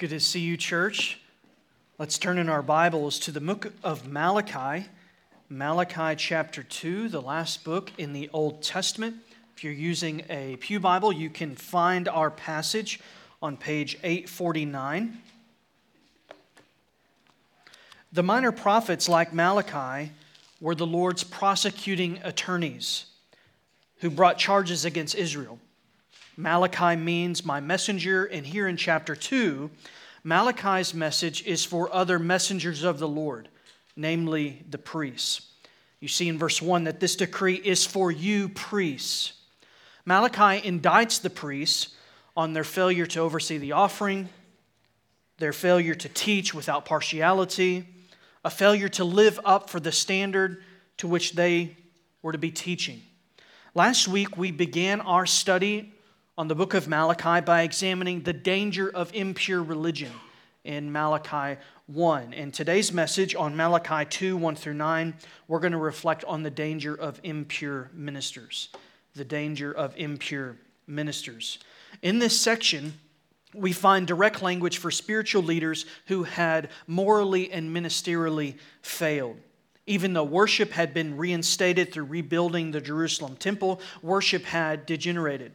Good to see you, church. Let's turn in our Bibles to the book of Malachi, Malachi chapter 2, the last book in the Old Testament. If you're using a Pew Bible, you can find our passage on page 849. The minor prophets, like Malachi, were the Lord's prosecuting attorneys who brought charges against Israel. Malachi means my messenger, and here in chapter 2, Malachi's message is for other messengers of the Lord, namely the priests. You see in verse 1 that this decree is for you, priests. Malachi indicts the priests on their failure to oversee the offering, their failure to teach without partiality, a failure to live up for the standard to which they were to be teaching. Last week, we began our study on the book of Malachi by examining the danger of impure religion in Malachi 1. In today's message on Malachi 2 1 through 9, we're going to reflect on the danger of impure ministers. The danger of impure ministers. In this section, we find direct language for spiritual leaders who had morally and ministerially failed. Even though worship had been reinstated through rebuilding the Jerusalem temple, worship had degenerated.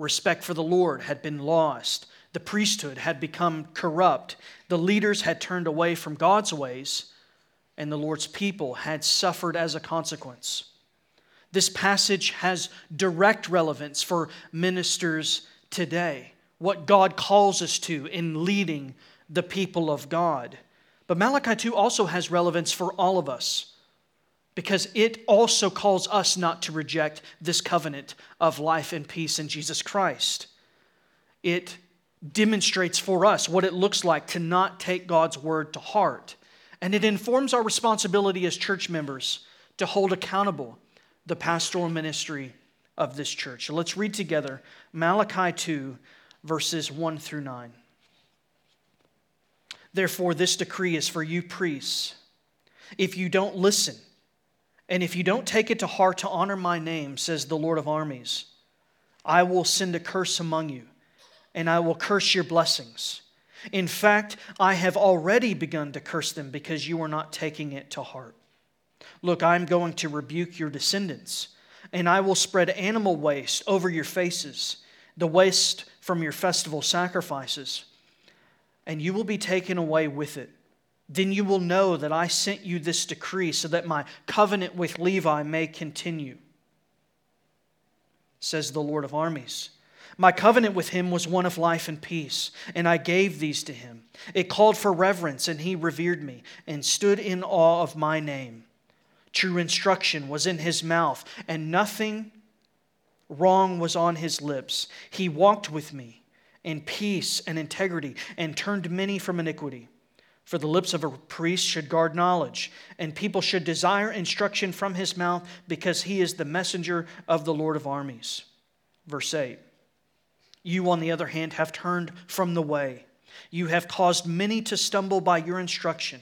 Respect for the Lord had been lost. The priesthood had become corrupt. The leaders had turned away from God's ways, and the Lord's people had suffered as a consequence. This passage has direct relevance for ministers today, what God calls us to in leading the people of God. But Malachi 2 also has relevance for all of us because it also calls us not to reject this covenant of life and peace in Jesus Christ. It demonstrates for us what it looks like to not take God's word to heart. And it informs our responsibility as church members to hold accountable the pastoral ministry of this church. So let's read together Malachi 2, verses 1 through 9. Therefore, this decree is for you priests. If you don't listen, and if you don't take it to heart to honor my name, says the Lord of armies, I will send a curse among you, and I will curse your blessings. In fact, I have already begun to curse them because you are not taking it to heart. Look, I'm going to rebuke your descendants, and I will spread animal waste over your faces, the waste from your festival sacrifices, and you will be taken away with it then you will know that I sent you this decree so that my covenant with Levi may continue, says the Lord of armies. My covenant with him was one of life and peace, and I gave these to him. It called for reverence, and he revered me and stood in awe of my name. True instruction was in his mouth, and nothing wrong was on his lips. He walked with me in peace and integrity and turned many from iniquity. For the lips of a priest should guard knowledge, and people should desire instruction from his mouth, because he is the messenger of the Lord of armies. Verse 8 You, on the other hand, have turned from the way. You have caused many to stumble by your instruction.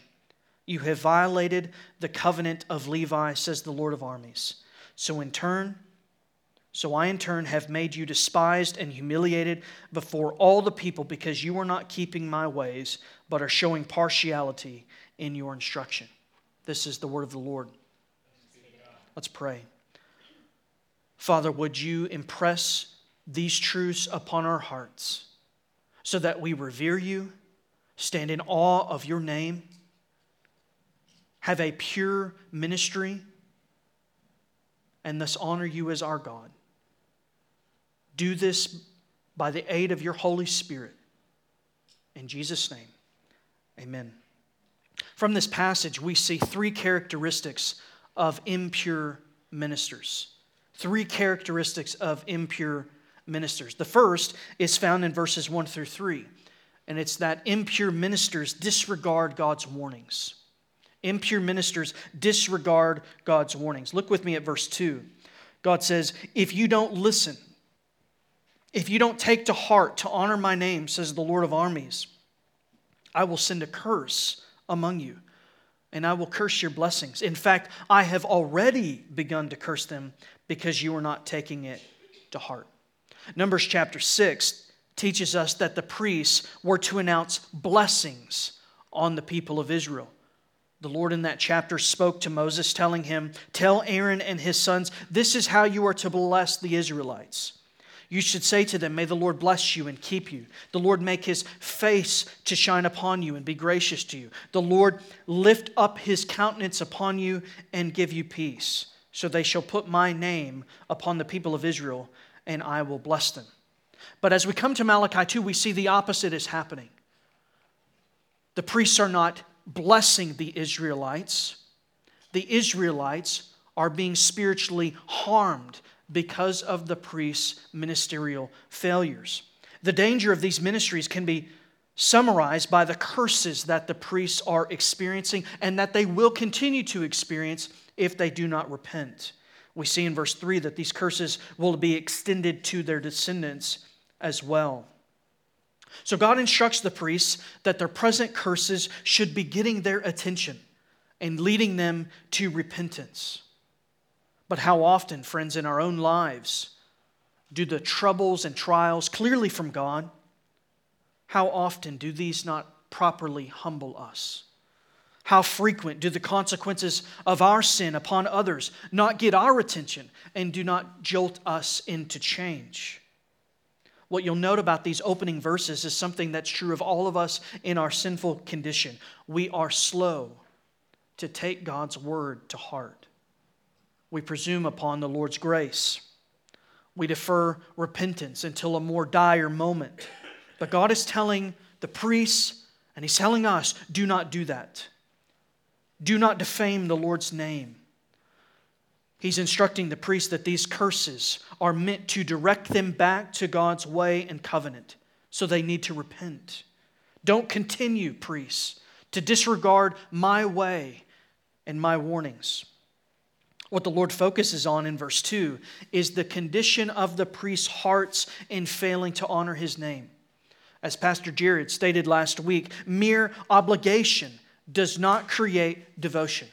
You have violated the covenant of Levi, says the Lord of armies. So, in turn, so I, in turn, have made you despised and humiliated before all the people because you are not keeping my ways, but are showing partiality in your instruction. This is the word of the Lord. Let's pray. Father, would you impress these truths upon our hearts so that we revere you, stand in awe of your name, have a pure ministry, and thus honor you as our God. Do this by the aid of your Holy Spirit. In Jesus' name, amen. From this passage, we see three characteristics of impure ministers. Three characteristics of impure ministers. The first is found in verses 1 through 3, and it's that impure ministers disregard God's warnings. Impure ministers disregard God's warnings. Look with me at verse 2. God says, If you don't listen, if you don't take to heart to honor my name, says the Lord of armies, I will send a curse among you, and I will curse your blessings. In fact, I have already begun to curse them because you are not taking it to heart. Numbers chapter 6 teaches us that the priests were to announce blessings on the people of Israel. The Lord in that chapter spoke to Moses, telling him, Tell Aaron and his sons, this is how you are to bless the Israelites. You should say to them, May the Lord bless you and keep you. The Lord make his face to shine upon you and be gracious to you. The Lord lift up his countenance upon you and give you peace. So they shall put my name upon the people of Israel, and I will bless them. But as we come to Malachi 2, we see the opposite is happening. The priests are not blessing the Israelites, the Israelites are being spiritually harmed because of the priest's ministerial failures. The danger of these ministries can be summarized by the curses that the priests are experiencing and that they will continue to experience if they do not repent. We see in verse 3 that these curses will be extended to their descendants as well. So God instructs the priests that their present curses should be getting their attention and leading them to repentance. But how often, friends, in our own lives do the troubles and trials clearly from God? How often do these not properly humble us? How frequent do the consequences of our sin upon others not get our attention and do not jolt us into change? What you'll note about these opening verses is something that's true of all of us in our sinful condition. We are slow to take God's word to heart. We presume upon the Lord's grace. We defer repentance until a more dire moment. But God is telling the priests, and He's telling us do not do that. Do not defame the Lord's name. He's instructing the priests that these curses are meant to direct them back to God's way and covenant, so they need to repent. Don't continue, priests, to disregard my way and my warnings. What the Lord focuses on in verse 2 is the condition of the priest's hearts in failing to honor his name. As Pastor Jared stated last week, mere obligation does not create devotion.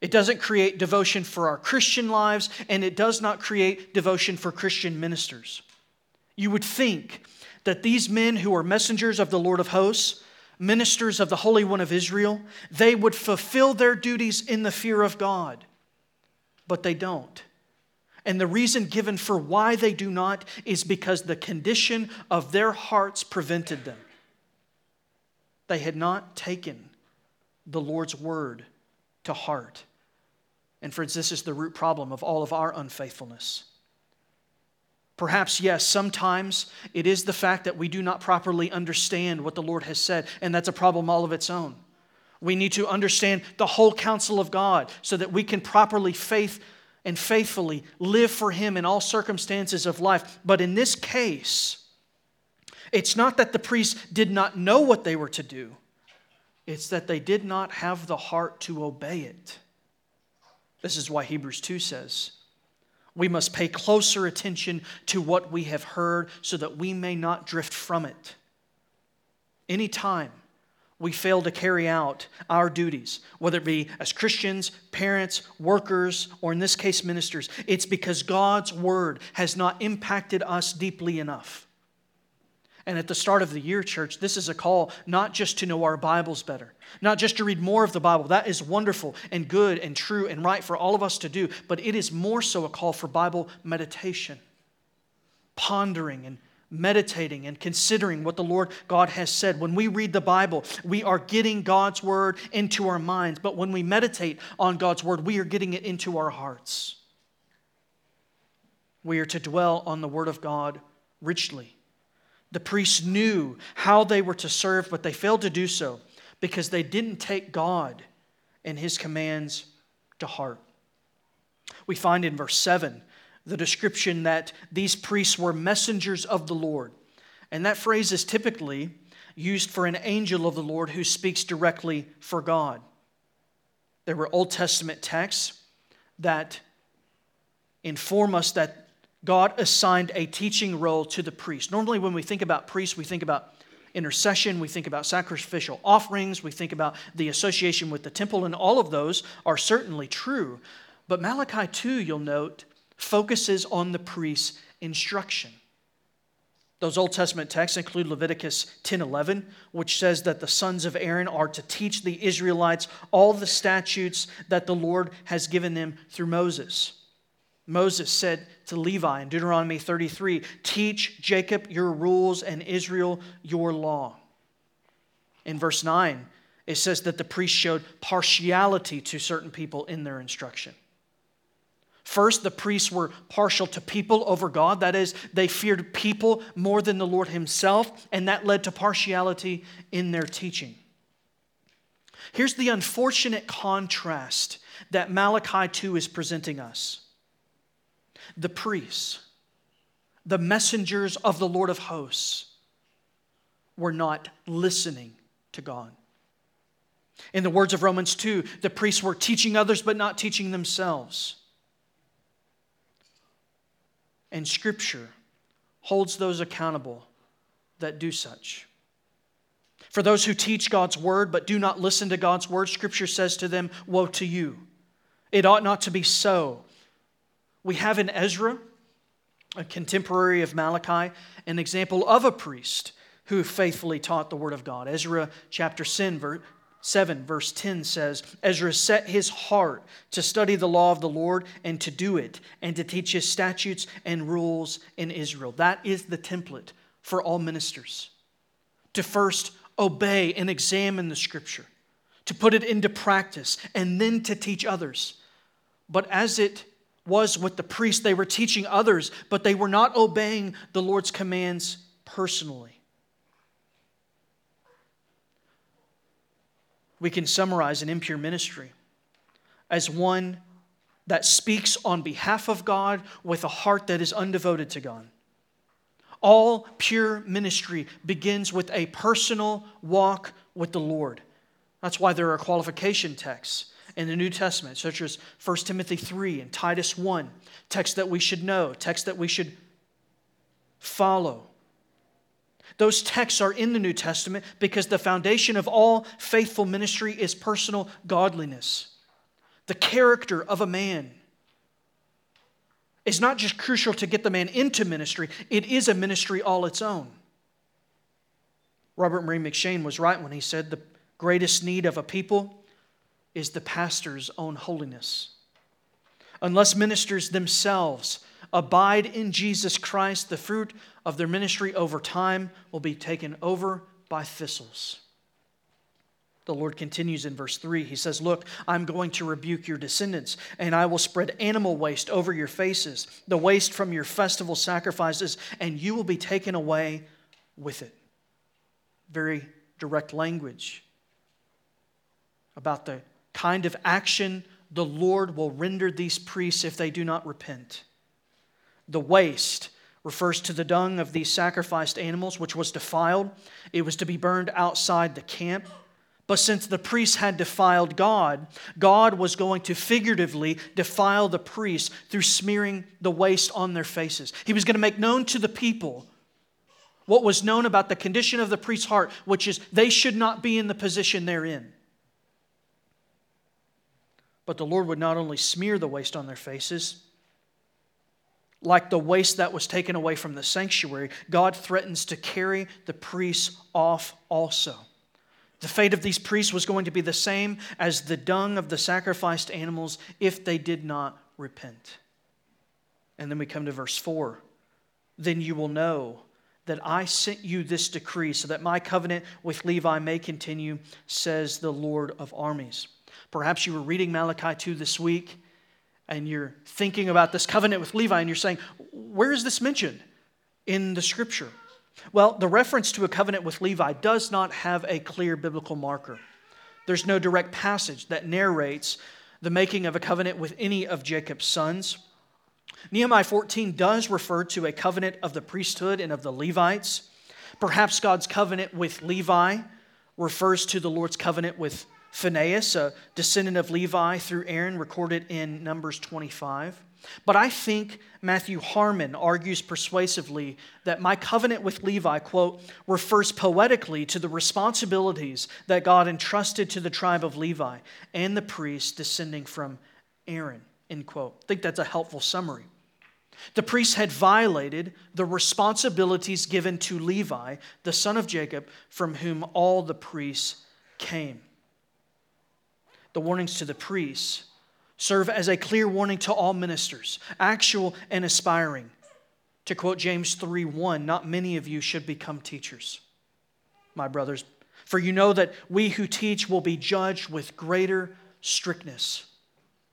It doesn't create devotion for our Christian lives, and it does not create devotion for Christian ministers. You would think that these men who are messengers of the Lord of hosts, ministers of the Holy One of Israel, they would fulfill their duties in the fear of God, but they don't. And the reason given for why they do not is because the condition of their hearts prevented them. They had not taken the Lord's word to heart. And, friends, this is the root problem of all of our unfaithfulness. Perhaps, yes, sometimes it is the fact that we do not properly understand what the Lord has said, and that's a problem all of its own. We need to understand the whole counsel of God so that we can properly faith and faithfully live for Him in all circumstances of life. But in this case, it's not that the priests did not know what they were to do, it's that they did not have the heart to obey it. This is why Hebrews 2 says, we must pay closer attention to what we have heard so that we may not drift from it. Anytime we fail to carry out our duties, whether it be as Christians, parents, workers, or in this case, ministers, it's because God's word has not impacted us deeply enough. And at the start of the year, church, this is a call not just to know our Bibles better, not just to read more of the Bible. That is wonderful and good and true and right for all of us to do, but it is more so a call for Bible meditation, pondering and meditating and considering what the Lord God has said. When we read the Bible, we are getting God's word into our minds, but when we meditate on God's word, we are getting it into our hearts. We are to dwell on the word of God richly the priests knew how they were to serve, but they failed to do so because they didn't take God and his commands to heart. We find in verse 7 the description that these priests were messengers of the Lord. And that phrase is typically used for an angel of the Lord who speaks directly for God. There were Old Testament texts that inform us that God assigned a teaching role to the priest. Normally, when we think about priests, we think about intercession, we think about sacrificial offerings, we think about the association with the temple, and all of those are certainly true. But Malachi 2, you'll note, focuses on the priest's instruction. Those Old Testament texts include Leviticus 10:11, which says that the sons of Aaron are to teach the Israelites all the statutes that the Lord has given them through Moses. Moses said to Levi in Deuteronomy 33, "Teach Jacob your rules and Israel your law." In verse 9, it says that the priest showed partiality to certain people in their instruction. First, the priests were partial to people over God. That is, they feared people more than the Lord Himself, and that led to partiality in their teaching. Here's the unfortunate contrast that Malachi 2 is presenting us the priests, the messengers of the Lord of hosts, were not listening to God. In the words of Romans 2, the priests were teaching others but not teaching themselves and Scripture holds those accountable that do such. For those who teach God's word but do not listen to God's word, Scripture says to them, Woe to you! It ought not to be so. We have in Ezra, a contemporary of Malachi, an example of a priest who faithfully taught the word of God. Ezra chapter 7, verse 10 says, Ezra set his heart to study the law of the Lord and to do it, and to teach his statutes and rules in Israel. That is the template for all ministers. To first obey and examine the scripture, to put it into practice, and then to teach others. But as it was with the priests, they were teaching others, but they were not obeying the Lord's commands personally. We can summarize an impure ministry as one that speaks on behalf of God with a heart that is undevoted to God. All pure ministry begins with a personal walk with the Lord. That's why there are qualification texts in the New Testament, such as 1 Timothy 3 and Titus 1, texts that we should know, texts that we should follow. Those texts are in the New Testament because the foundation of all faithful ministry is personal godliness. The character of a man is not just crucial to get the man into ministry, it is a ministry all its own. Robert Murray M'Cheyne was right when he said the greatest need of a people is the pastor's own holiness. Unless ministers themselves abide in Jesus Christ, the fruit of their ministry over time will be taken over by thistles. The Lord continues in verse 3. He says, Look, I'm going to rebuke your descendants, and I will spread animal waste over your faces, the waste from your festival sacrifices, and you will be taken away with it. Very direct language about the kind of action the Lord will render these priests if they do not repent. The waste refers to the dung of these sacrificed animals, which was defiled. It was to be burned outside the camp. But since the priests had defiled God, God was going to figuratively defile the priests through smearing the waste on their faces. He was going to make known to the people what was known about the condition of the priest's heart, which is they should not be in the position they're in. But the Lord would not only smear the waste on their faces, like the waste that was taken away from the sanctuary, God threatens to carry the priests off also. The fate of these priests was going to be the same as the dung of the sacrificed animals if they did not repent. And then we come to verse 4. Then you will know that I sent you this decree so that my covenant with Levi may continue, says the Lord of armies. Perhaps you were reading Malachi 2 this week and you're thinking about this covenant with Levi and you're saying, where is this mentioned in the scripture? Well, the reference to a covenant with Levi does not have a clear biblical marker. There's no direct passage that narrates the making of a covenant with any of Jacob's sons. Nehemiah 14 does refer to a covenant of the priesthood and of the Levites. Perhaps God's covenant with Levi refers to the Lord's covenant with Phinehas, a descendant of Levi through Aaron, recorded in Numbers 25. But I think Matthew Harmon argues persuasively that my covenant with Levi, quote, refers poetically to the responsibilities that God entrusted to the tribe of Levi and the priests descending from Aaron, end quote. I think that's a helpful summary. The priests had violated the responsibilities given to Levi, the son of Jacob, from whom all the priests came. The warnings to the priests serve as a clear warning to all ministers, actual and aspiring. To quote James 3 1, not many of you should become teachers, my brothers, for you know that we who teach will be judged with greater strictness.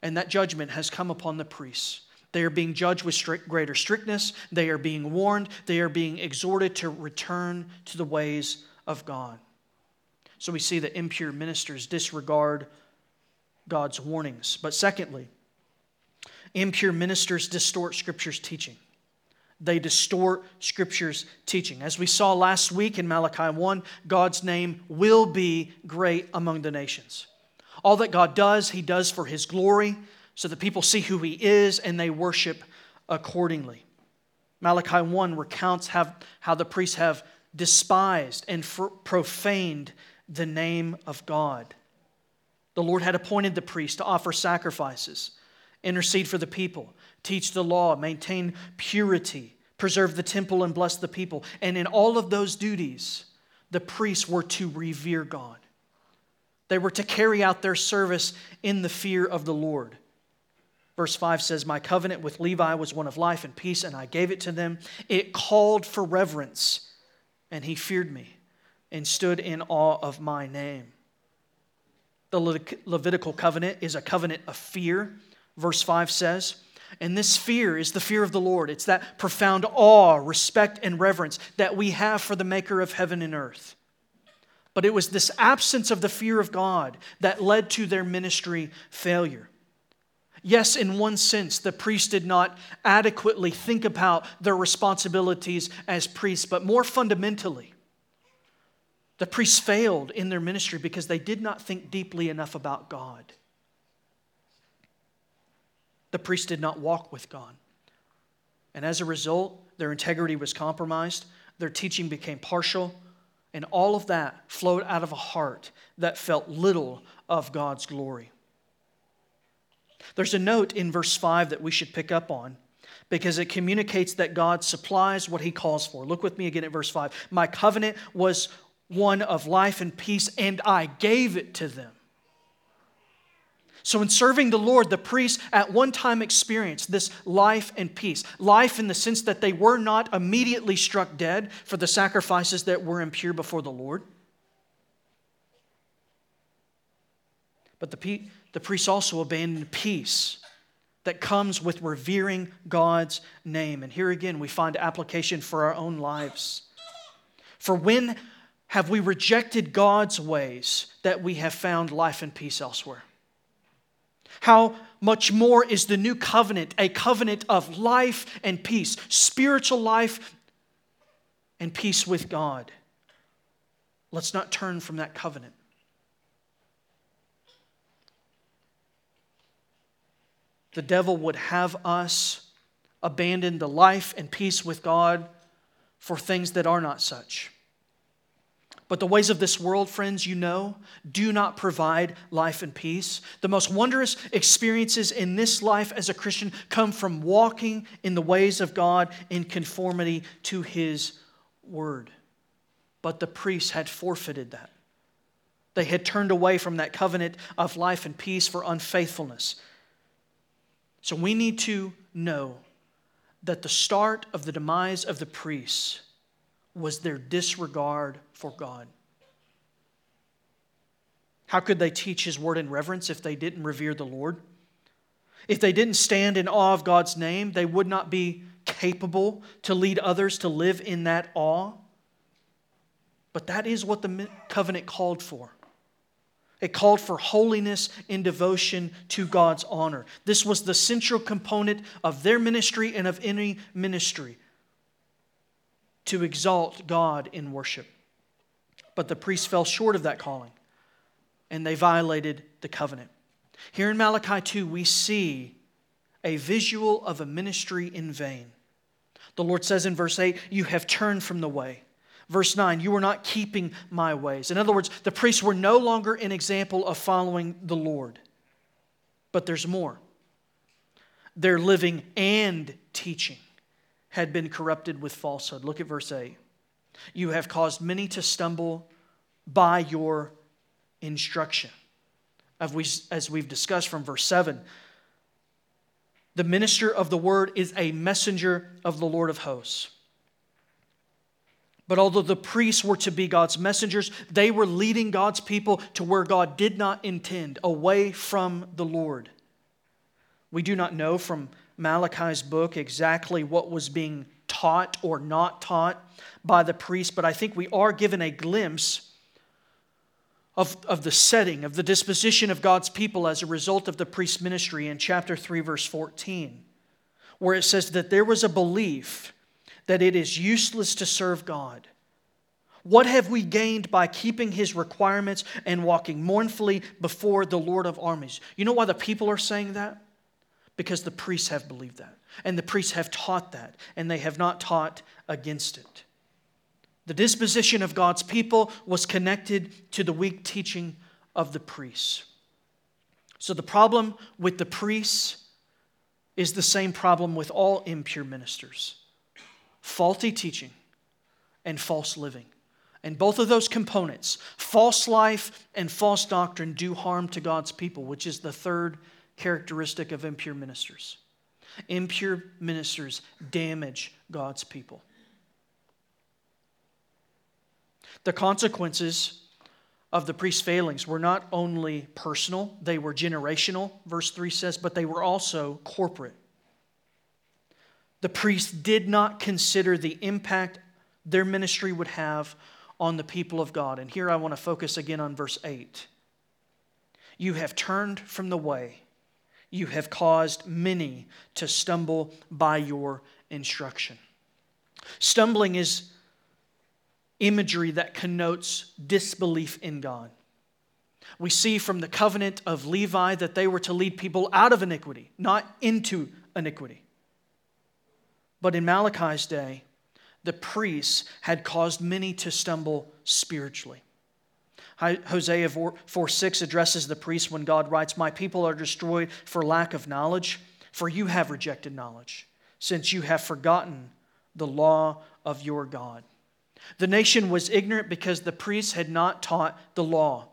And that judgment has come upon the priests. They are being judged with strict, greater strictness. They are being warned. They are being exhorted to return to the ways of God. So we see that impure ministers disregard God's warnings. But secondly, impure ministers distort Scripture's teaching. They distort Scripture's teaching. As we saw last week in Malachi 1, God's name will be great among the nations. All that God does, He does for His glory, so that people see who He is and they worship accordingly. Malachi 1 recounts how, how the priests have despised and profaned the name of God. The Lord had appointed the priests to offer sacrifices, intercede for the people, teach the law, maintain purity, preserve the temple, and bless the people. And in all of those duties, the priests were to revere God. They were to carry out their service in the fear of the Lord. Verse 5 says, My covenant with Levi was one of life and peace, and I gave it to them. It called for reverence, and he feared me and stood in awe of my name. The Levitical covenant is a covenant of fear, verse 5 says. And this fear is the fear of the Lord. It's that profound awe, respect, and reverence that we have for the maker of heaven and earth. But it was this absence of the fear of God that led to their ministry failure. Yes, in one sense, the priests did not adequately think about their responsibilities as priests, but more fundamentally, the priests failed in their ministry because they did not think deeply enough about God. The priests did not walk with God. And as a result, their integrity was compromised, their teaching became partial, and all of that flowed out of a heart that felt little of God's glory. There's a note in verse 5 that we should pick up on because it communicates that God supplies what he calls for. Look with me again at verse 5. My covenant was one of life and peace, and I gave it to them. So, in serving the Lord, the priests at one time experienced this life and peace. Life in the sense that they were not immediately struck dead for the sacrifices that were impure before the Lord. But the, the priests also abandoned peace that comes with revering God's name. And here again, we find application for our own lives. For when have we rejected God's ways that we have found life and peace elsewhere? How much more is the new covenant a covenant of life and peace, spiritual life and peace with God? Let's not turn from that covenant. The devil would have us abandon the life and peace with God for things that are not such. But the ways of this world, friends, you know, do not provide life and peace. The most wondrous experiences in this life as a Christian come from walking in the ways of God in conformity to His Word. But the priests had forfeited that. They had turned away from that covenant of life and peace for unfaithfulness. So we need to know that the start of the demise of the priests was their disregard for God. How could they teach His word in reverence if they didn't revere the Lord? If they didn't stand in awe of God's name, they would not be capable to lead others to live in that awe. But that is what the covenant called for. It called for holiness and devotion to God's honor. This was the central component of their ministry and of any ministry to exalt God in worship. But the priests fell short of that calling and they violated the covenant. Here in Malachi 2, we see a visual of a ministry in vain. The Lord says in verse 8, You have turned from the way. Verse 9, You are not keeping my ways. In other words, the priests were no longer an example of following the Lord. But there's more. their living and teaching had been corrupted with falsehood. Look at verse 8. You have caused many to stumble by your instruction. As we've discussed from verse 7, the minister of the word is a messenger of the Lord of hosts. But although the priests were to be God's messengers, they were leading God's people to where God did not intend, away from the Lord. We do not know from Malachi's book exactly what was being taught or not taught by the priests, but I think we are given a glimpse of, of the setting, of the disposition of God's people as a result of the priest's ministry in chapter 3, verse 14, where it says that there was a belief that it is useless to serve God. What have we gained by keeping his requirements and walking mournfully before the Lord of armies? You know why the people are saying that? Because the priests have believed that. And the priests have taught that, and they have not taught against it. The disposition of God's people was connected to the weak teaching of the priests. So the problem with the priests is the same problem with all impure ministers faulty teaching and false living. And both of those components, false life and false doctrine, do harm to God's people, which is the third characteristic of impure ministers. Impure ministers damage God's people. The consequences of the priest's failings were not only personal, they were generational, verse 3 says, but they were also corporate. The priests did not consider the impact their ministry would have on the people of God. And here I want to focus again on verse 8. You have turned from the way, you have caused many to stumble by your instruction. Stumbling is imagery that connotes disbelief in God. We see from the covenant of Levi that they were to lead people out of iniquity, not into iniquity. But in Malachi's day, the priests had caused many to stumble spiritually. Hosea 4, 4 6 addresses the priests when God writes, My people are destroyed for lack of knowledge, for you have rejected knowledge, since you have forgotten the law of your God. The nation was ignorant because the priests had not taught the law.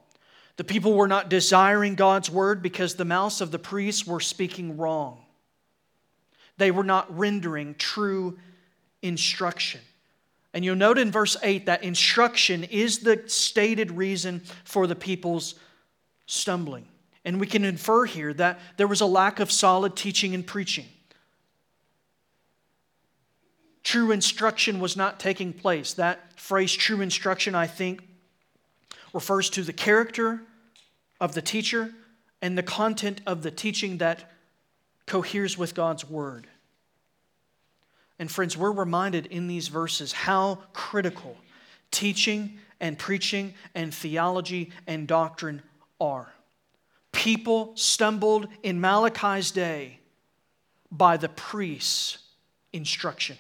The people were not desiring God's word because the mouths of the priests were speaking wrong. They were not rendering true instruction. And you'll note in verse 8 that instruction is the stated reason for the people's stumbling. And we can infer here that there was a lack of solid teaching and preaching. True instruction was not taking place. That phrase, true instruction, I think, refers to the character of the teacher and the content of the teaching that coheres with God's word. And friends, we're reminded in these verses how critical teaching and preaching and theology and doctrine are. People stumbled in Malachi's day by the priest's instruction.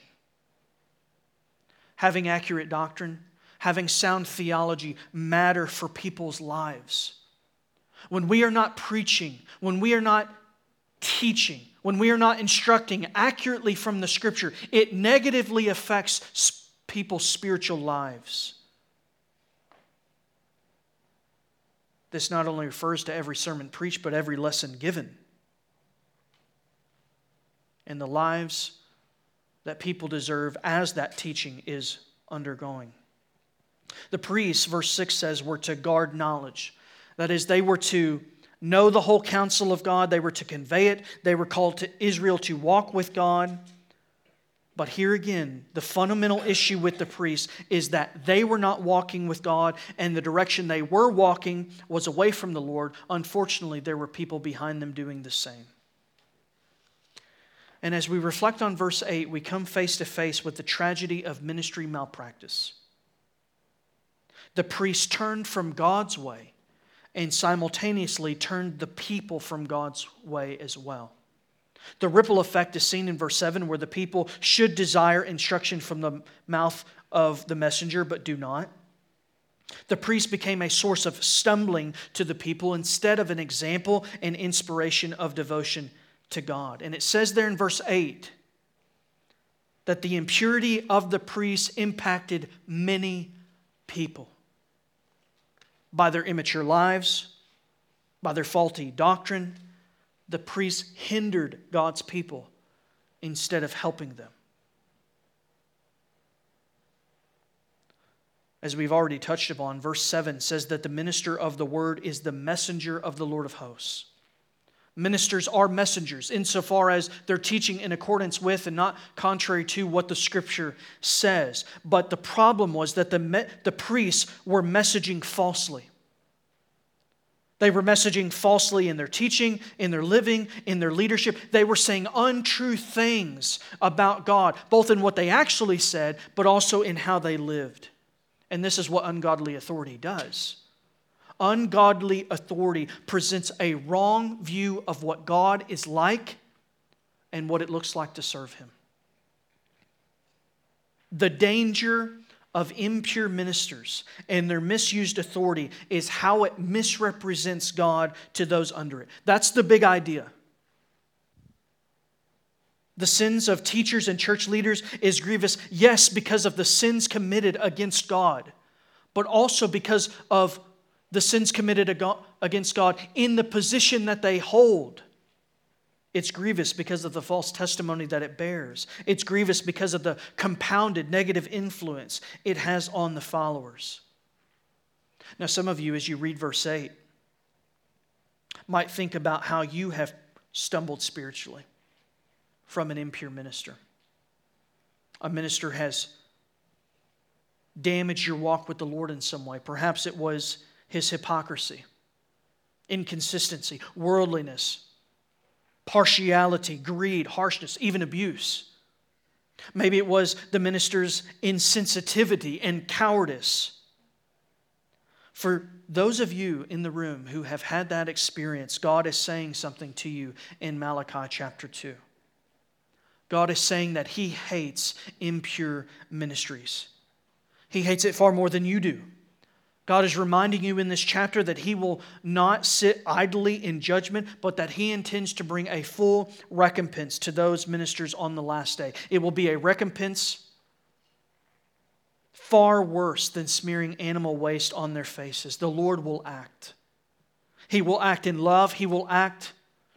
Having accurate doctrine, having sound theology matter for people's lives. When we are not preaching, when we are not teaching, when we are not instructing accurately from the scripture, it negatively affects people's spiritual lives. This not only refers to every sermon preached, but every lesson given. And the lives that people deserve as that teaching is undergoing. The priests, verse 6 says, were to guard knowledge. That is, they were to know the whole counsel of God, they were to convey it, they were called to Israel to walk with God. But here again, the fundamental issue with the priests is that they were not walking with God, and the direction they were walking was away from the Lord. Unfortunately, there were people behind them doing the same. And as we reflect on verse 8, we come face to face with the tragedy of ministry malpractice. The priests turned from God's way and simultaneously turned the people from God's way as well. The ripple effect is seen in verse 7, where the people should desire instruction from the mouth of the messenger, but do not. The priest became a source of stumbling to the people instead of an example and inspiration of devotion to God. And it says there in verse 8 that the impurity of the priests impacted many people by their immature lives, by their faulty doctrine. The priests hindered God's people instead of helping them. As we've already touched upon, verse 7 says that the minister of the word is the messenger of the Lord of hosts. Ministers are messengers insofar as they're teaching in accordance with and not contrary to what the scripture says. But the problem was that the, me- the priests were messaging falsely. They were messaging falsely in their teaching, in their living, in their leadership. They were saying untrue things about God, both in what they actually said, but also in how they lived. And this is what ungodly authority does ungodly authority presents a wrong view of what God is like and what it looks like to serve Him. The danger of impure ministers and their misused authority is how it misrepresents God to those under it. That's the big idea. The sins of teachers and church leaders is grievous, yes, because of the sins committed against God, but also because of the sins committed against God in the position that they hold. It's grievous because of the false testimony that it bears. It's grievous because of the compounded negative influence it has on the followers. Now, some of you, as you read verse 8, might think about how you have stumbled spiritually from an impure minister. A minister has damaged your walk with the Lord in some way. Perhaps it was his hypocrisy, inconsistency, worldliness, partiality, greed, harshness, even abuse. Maybe it was the minister's insensitivity and cowardice. For those of you in the room who have had that experience, God is saying something to you in Malachi chapter 2. God is saying that He hates impure ministries. He hates it far more than you do. God is reminding you in this chapter that He will not sit idly in judgment, but that He intends to bring a full recompense to those ministers on the last day. It will be a recompense far worse than smearing animal waste on their faces. The Lord will act. He will act in love, He will act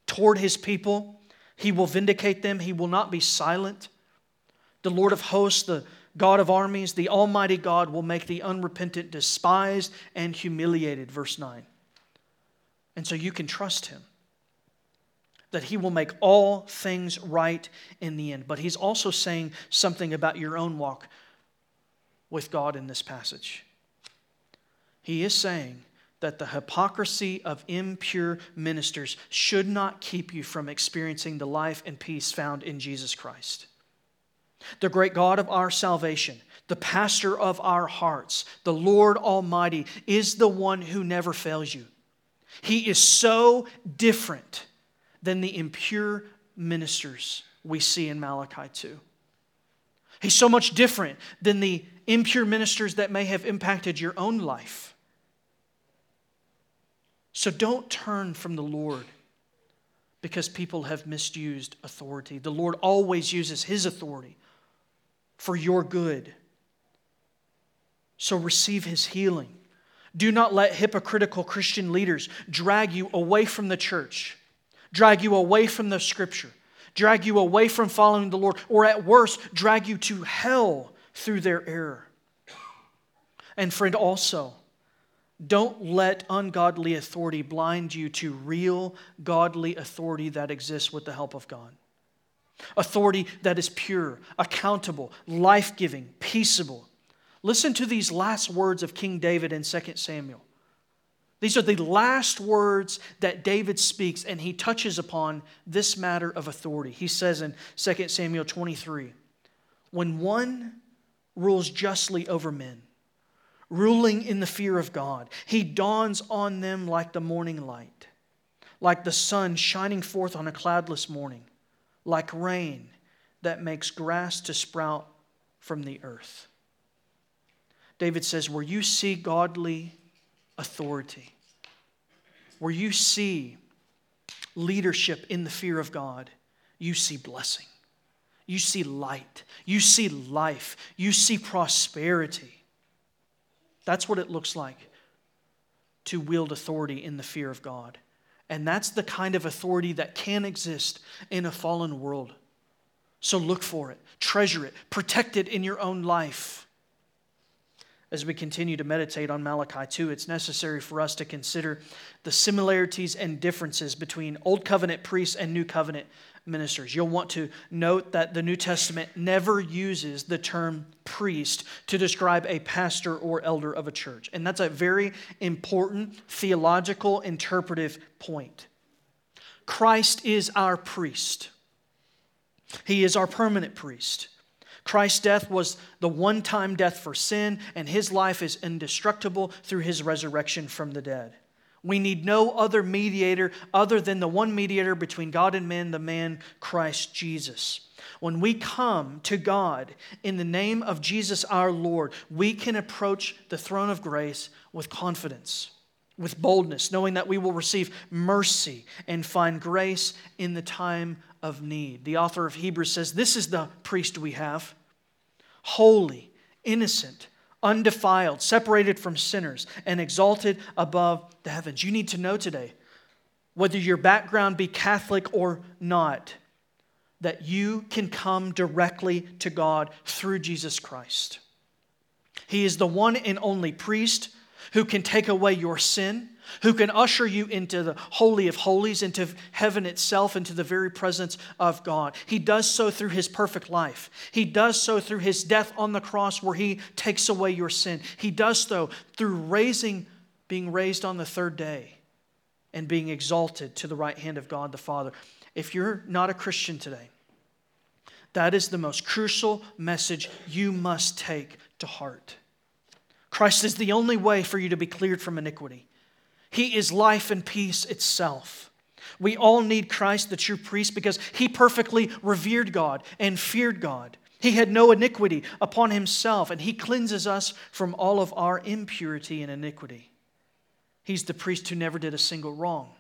toward His people, He will vindicate them, He will not be silent. The Lord of hosts, the God of armies, the Almighty God will make the unrepentant despised and humiliated. Verse 9. And so you can trust him that he will make all things right in the end. But he's also saying something about your own walk with God in this passage. He is saying that the hypocrisy of impure ministers should not keep you from experiencing the life and peace found in Jesus Christ the great God of our salvation, the pastor of our hearts, the Lord Almighty, is the one who never fails you. He is so different than the impure ministers we see in Malachi 2. He's so much different than the impure ministers that may have impacted your own life. So don't turn from the Lord because people have misused authority. The Lord always uses His authority for your good. So receive his healing. Do not let hypocritical Christian leaders drag you away from the church, drag you away from the scripture, drag you away from following the Lord, or at worst, drag you to hell through their error. And friend, also, don't let ungodly authority blind you to real godly authority that exists with the help of God. Authority that is pure, accountable, life giving, peaceable. Listen to these last words of King David in 2 Samuel. These are the last words that David speaks, and he touches upon this matter of authority. He says in 2 Samuel 23 When one rules justly over men, ruling in the fear of God, he dawns on them like the morning light, like the sun shining forth on a cloudless morning like rain that makes grass to sprout from the earth. David says, Where you see godly authority, where you see leadership in the fear of God, you see blessing. You see light. You see life. You see prosperity. That's what it looks like to wield authority in the fear of God. And that's the kind of authority that can exist in a fallen world. So look for it, treasure it, protect it in your own life. As we continue to meditate on Malachi 2, it's necessary for us to consider the similarities and differences between Old Covenant priests and New Covenant ministers. You'll want to note that the New Testament never uses the term priest to describe a pastor or elder of a church. And that's a very important theological interpretive point. Christ is our priest, He is our permanent priest. Christ's death was the one time death for sin, and his life is indestructible through his resurrection from the dead. We need no other mediator other than the one mediator between God and men, the man Christ Jesus. When we come to God in the name of Jesus our Lord, we can approach the throne of grace with confidence, with boldness, knowing that we will receive mercy and find grace in the time of need. The author of Hebrews says, This is the priest we have holy, innocent undefiled, separated from sinners, and exalted above the heavens. You need to know today, whether your background be Catholic or not, that you can come directly to God through Jesus Christ. He is the one and only priest who can take away your sin who can usher you into the Holy of Holies, into heaven itself, into the very presence of God. He does so through his perfect life. He does so through his death on the cross where he takes away your sin. He does so through raising, being raised on the third day and being exalted to the right hand of God the Father. If you're not a Christian today, that is the most crucial message you must take to heart. Christ is the only way for you to be cleared from iniquity. He is life and peace itself. We all need Christ, the true priest, because he perfectly revered God and feared God. He had no iniquity upon himself, and he cleanses us from all of our impurity and iniquity. He's the priest who never did a single wrong.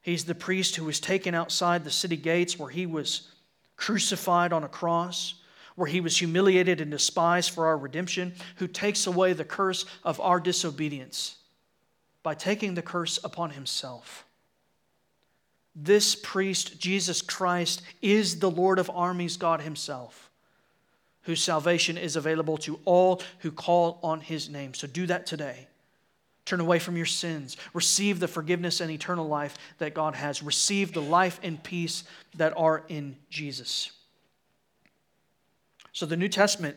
He's the priest who was taken outside the city gates where he was crucified on a cross, where he was humiliated and despised for our redemption, who takes away the curse of our disobedience by taking the curse upon himself. This priest, Jesus Christ, is the Lord of armies, God Himself, whose salvation is available to all who call on His name. So do that today. Turn away from your sins. Receive the forgiveness and eternal life that God has. Receive the life and peace that are in Jesus. So the New Testament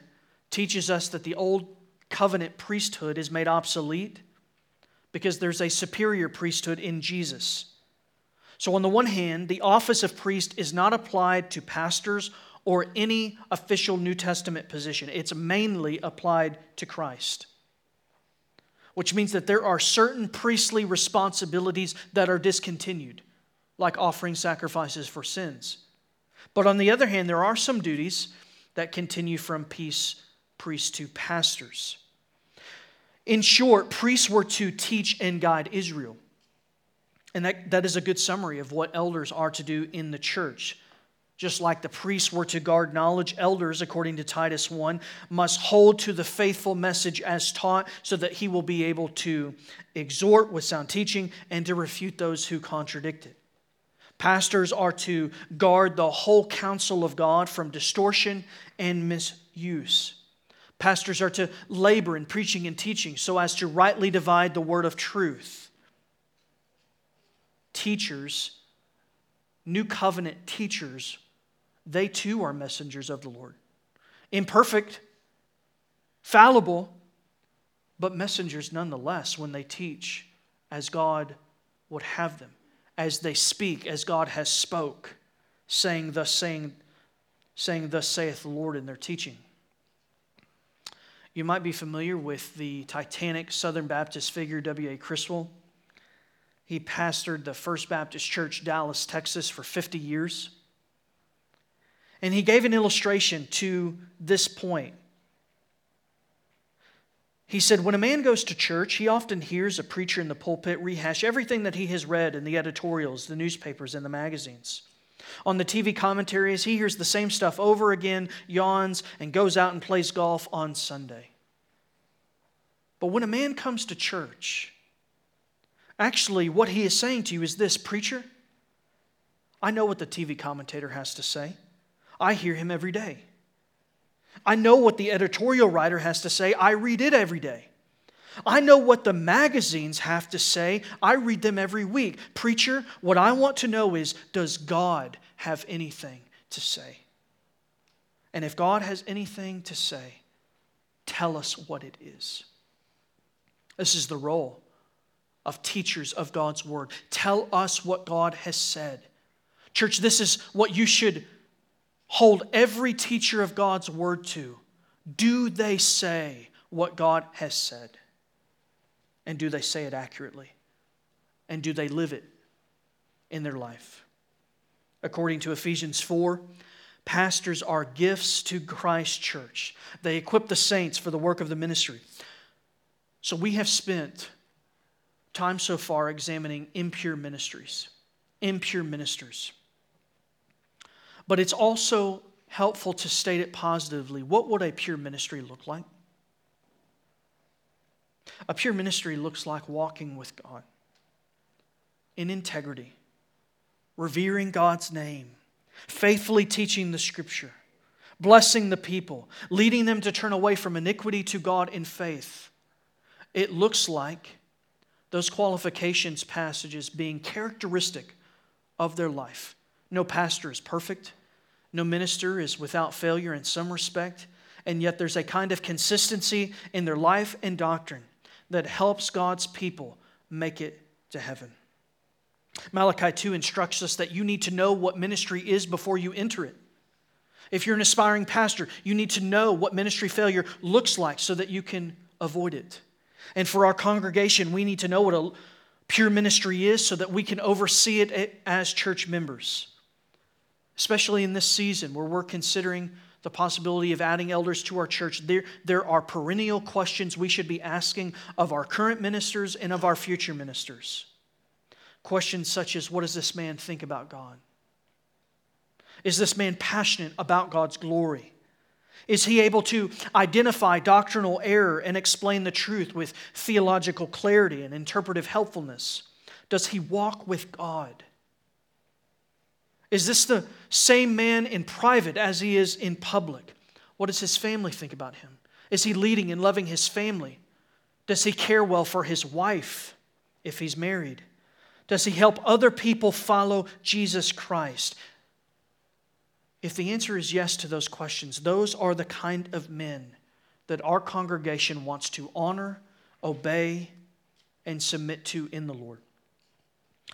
teaches us that the old covenant priesthood is made obsolete because there's a superior priesthood in Jesus. So, on the one hand, the office of priest is not applied to pastors or any official New Testament position, it's mainly applied to Christ. Which means that there are certain priestly responsibilities that are discontinued, like offering sacrifices for sins. But on the other hand, there are some duties that continue from peace priests to pastors. In short, priests were to teach and guide Israel. And that, that is a good summary of what elders are to do in the church. Just like the priests were to guard knowledge, elders, according to Titus 1, must hold to the faithful message as taught so that he will be able to exhort with sound teaching and to refute those who contradict it. Pastors are to guard the whole counsel of God from distortion and misuse. Pastors are to labor in preaching and teaching so as to rightly divide the word of truth. Teachers, new covenant teachers, they too are messengers of the Lord. Imperfect, fallible, but messengers nonetheless when they teach as God would have them, as they speak as God has spoke, saying thus saying saying thus saith the Lord in their teaching. You might be familiar with the Titanic Southern Baptist figure, W.A. Criswell. He pastored the First Baptist Church, Dallas, Texas, for 50 years. And he gave an illustration to this point. He said, When a man goes to church, he often hears a preacher in the pulpit rehash everything that he has read in the editorials, the newspapers, and the magazines. On the TV commentaries, he hears the same stuff over again, yawns, and goes out and plays golf on Sunday. But when a man comes to church, actually, what he is saying to you is this Preacher, I know what the TV commentator has to say, I hear him every day. I know what the editorial writer has to say. I read it every day. I know what the magazines have to say. I read them every week. Preacher, what I want to know is does God have anything to say? And if God has anything to say, tell us what it is. This is the role of teachers of God's word. Tell us what God has said. Church, this is what you should hold every teacher of God's word to. Do they say what God has said? And do they say it accurately? And do they live it in their life? According to Ephesians 4, pastors are gifts to Christ's church. They equip the saints for the work of the ministry. So we have spent time so far examining impure ministries, impure ministers. But it's also helpful to state it positively. What would a pure ministry look like? A pure ministry looks like walking with God in integrity, revering God's name, faithfully teaching the scripture, blessing the people, leading them to turn away from iniquity to God in faith. It looks like those qualifications passages being characteristic of their life. No pastor is perfect. No minister is without failure in some respect. And yet there's a kind of consistency in their life and doctrine that helps God's people make it to heaven. Malachi 2 instructs us that you need to know what ministry is before you enter it. If you're an aspiring pastor, you need to know what ministry failure looks like so that you can avoid it. And for our congregation, we need to know what a pure ministry is so that we can oversee it as church members. Especially in this season where we're considering the possibility of adding elders to our church, there, there are perennial questions we should be asking of our current ministers and of our future ministers. Questions such as what does this man think about God? Is this man passionate about God's glory? Is he able to identify doctrinal error and explain the truth with theological clarity and interpretive helpfulness? Does he walk with God? Is this the same man in private as he is in public? What does his family think about him? Is he leading and loving his family? Does he care well for his wife if he's married? Does he help other people follow Jesus Christ? If the answer is yes to those questions, those are the kind of men that our congregation wants to honor, obey, and submit to in the Lord.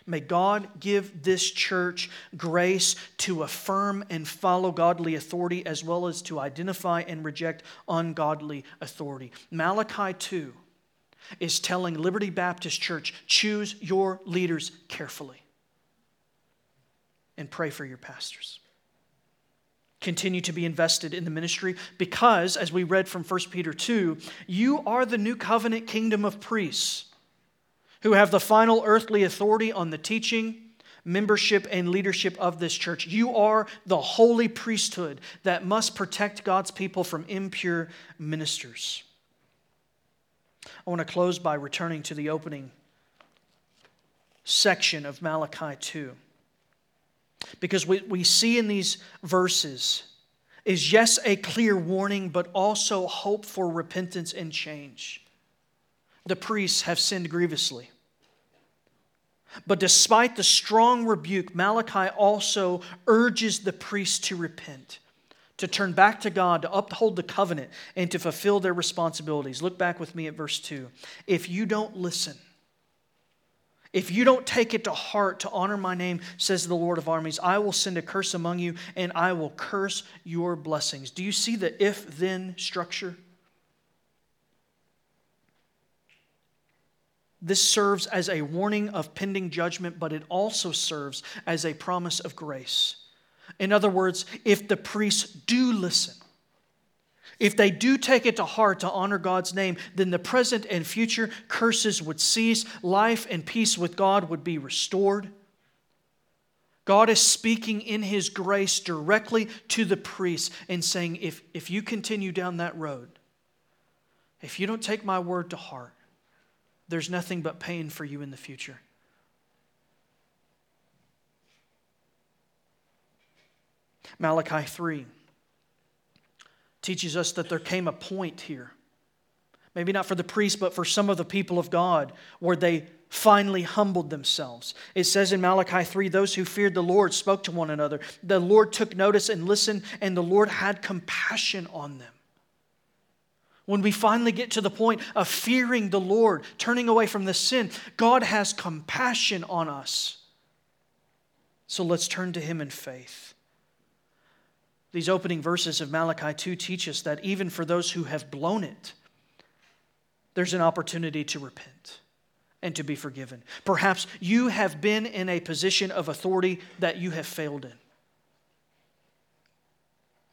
May God give this church grace to affirm and follow godly authority as well as to identify and reject ungodly authority. Malachi 2 is telling Liberty Baptist Church choose your leaders carefully and pray for your pastors continue to be invested in the ministry because, as we read from 1 Peter 2, you are the new covenant kingdom of priests who have the final earthly authority on the teaching, membership, and leadership of this church. You are the holy priesthood that must protect God's people from impure ministers. I want to close by returning to the opening section of Malachi 2. Because what we see in these verses is, yes, a clear warning, but also hope for repentance and change. The priests have sinned grievously. But despite the strong rebuke, Malachi also urges the priests to repent, to turn back to God, to uphold the covenant, and to fulfill their responsibilities. Look back with me at verse 2. If you don't listen, if you don't take it to heart to honor my name, says the Lord of armies, I will send a curse among you and I will curse your blessings. Do you see the if then structure? This serves as a warning of pending judgment, but it also serves as a promise of grace. In other words, if the priests do listen, If they do take it to heart to honor God's name, then the present and future curses would cease, life and peace with God would be restored. God is speaking in His grace directly to the priests and saying, if, if you continue down that road, if you don't take my word to heart, there's nothing but pain for you in the future. Malachi 3 teaches us that there came a point here, maybe not for the priests, but for some of the people of God, where they finally humbled themselves. It says in Malachi 3 those who feared the Lord spoke to one another. The Lord took notice and listened, and the Lord had compassion on them. When we finally get to the point of fearing the Lord, turning away from the sin, God has compassion on us. So let's turn to Him in faith. These opening verses of Malachi 2 teach us that even for those who have blown it, there's an opportunity to repent and to be forgiven. Perhaps you have been in a position of authority that you have failed in.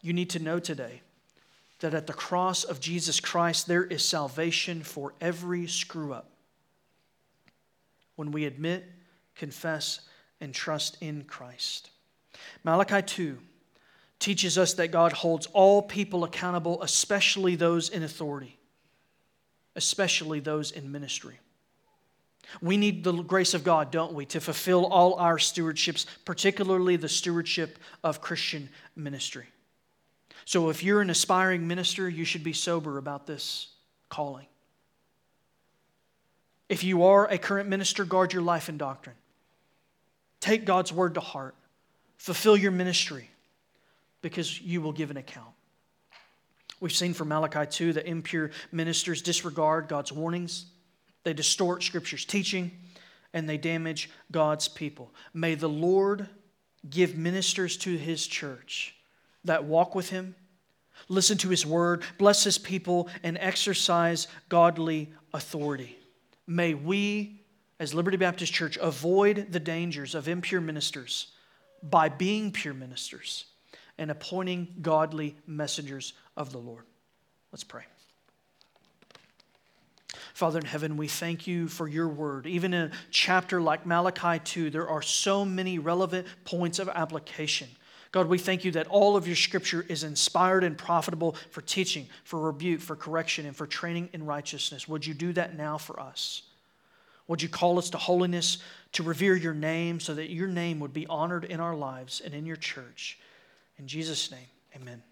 You need to know today that at the cross of Jesus Christ, there is salvation for every screw up. When we admit, confess, and trust in Christ. Malachi 2 teaches us that God holds all people accountable, especially those in authority, especially those in ministry. We need the grace of God, don't we, to fulfill all our stewardships, particularly the stewardship of Christian ministry. So if you're an aspiring minister, you should be sober about this calling. If you are a current minister, guard your life and doctrine. Take God's word to heart. Fulfill your ministry because you will give an account. We've seen from Malachi 2 that impure ministers disregard God's warnings, they distort Scripture's teaching, and they damage God's people. May the Lord give ministers to his church that walk with him, listen to his word, bless his people, and exercise godly authority. May we, as Liberty Baptist Church, avoid the dangers of impure ministers by being pure ministers and appointing godly messengers of the Lord. Let's pray. Father in heaven, we thank you for your word. Even in a chapter like Malachi 2, there are so many relevant points of application. God, we thank you that all of your scripture is inspired and profitable for teaching, for rebuke, for correction, and for training in righteousness. Would you do that now for us? Would you call us to holiness, to revere your name, so that your name would be honored in our lives and in your church? In Jesus' name, amen.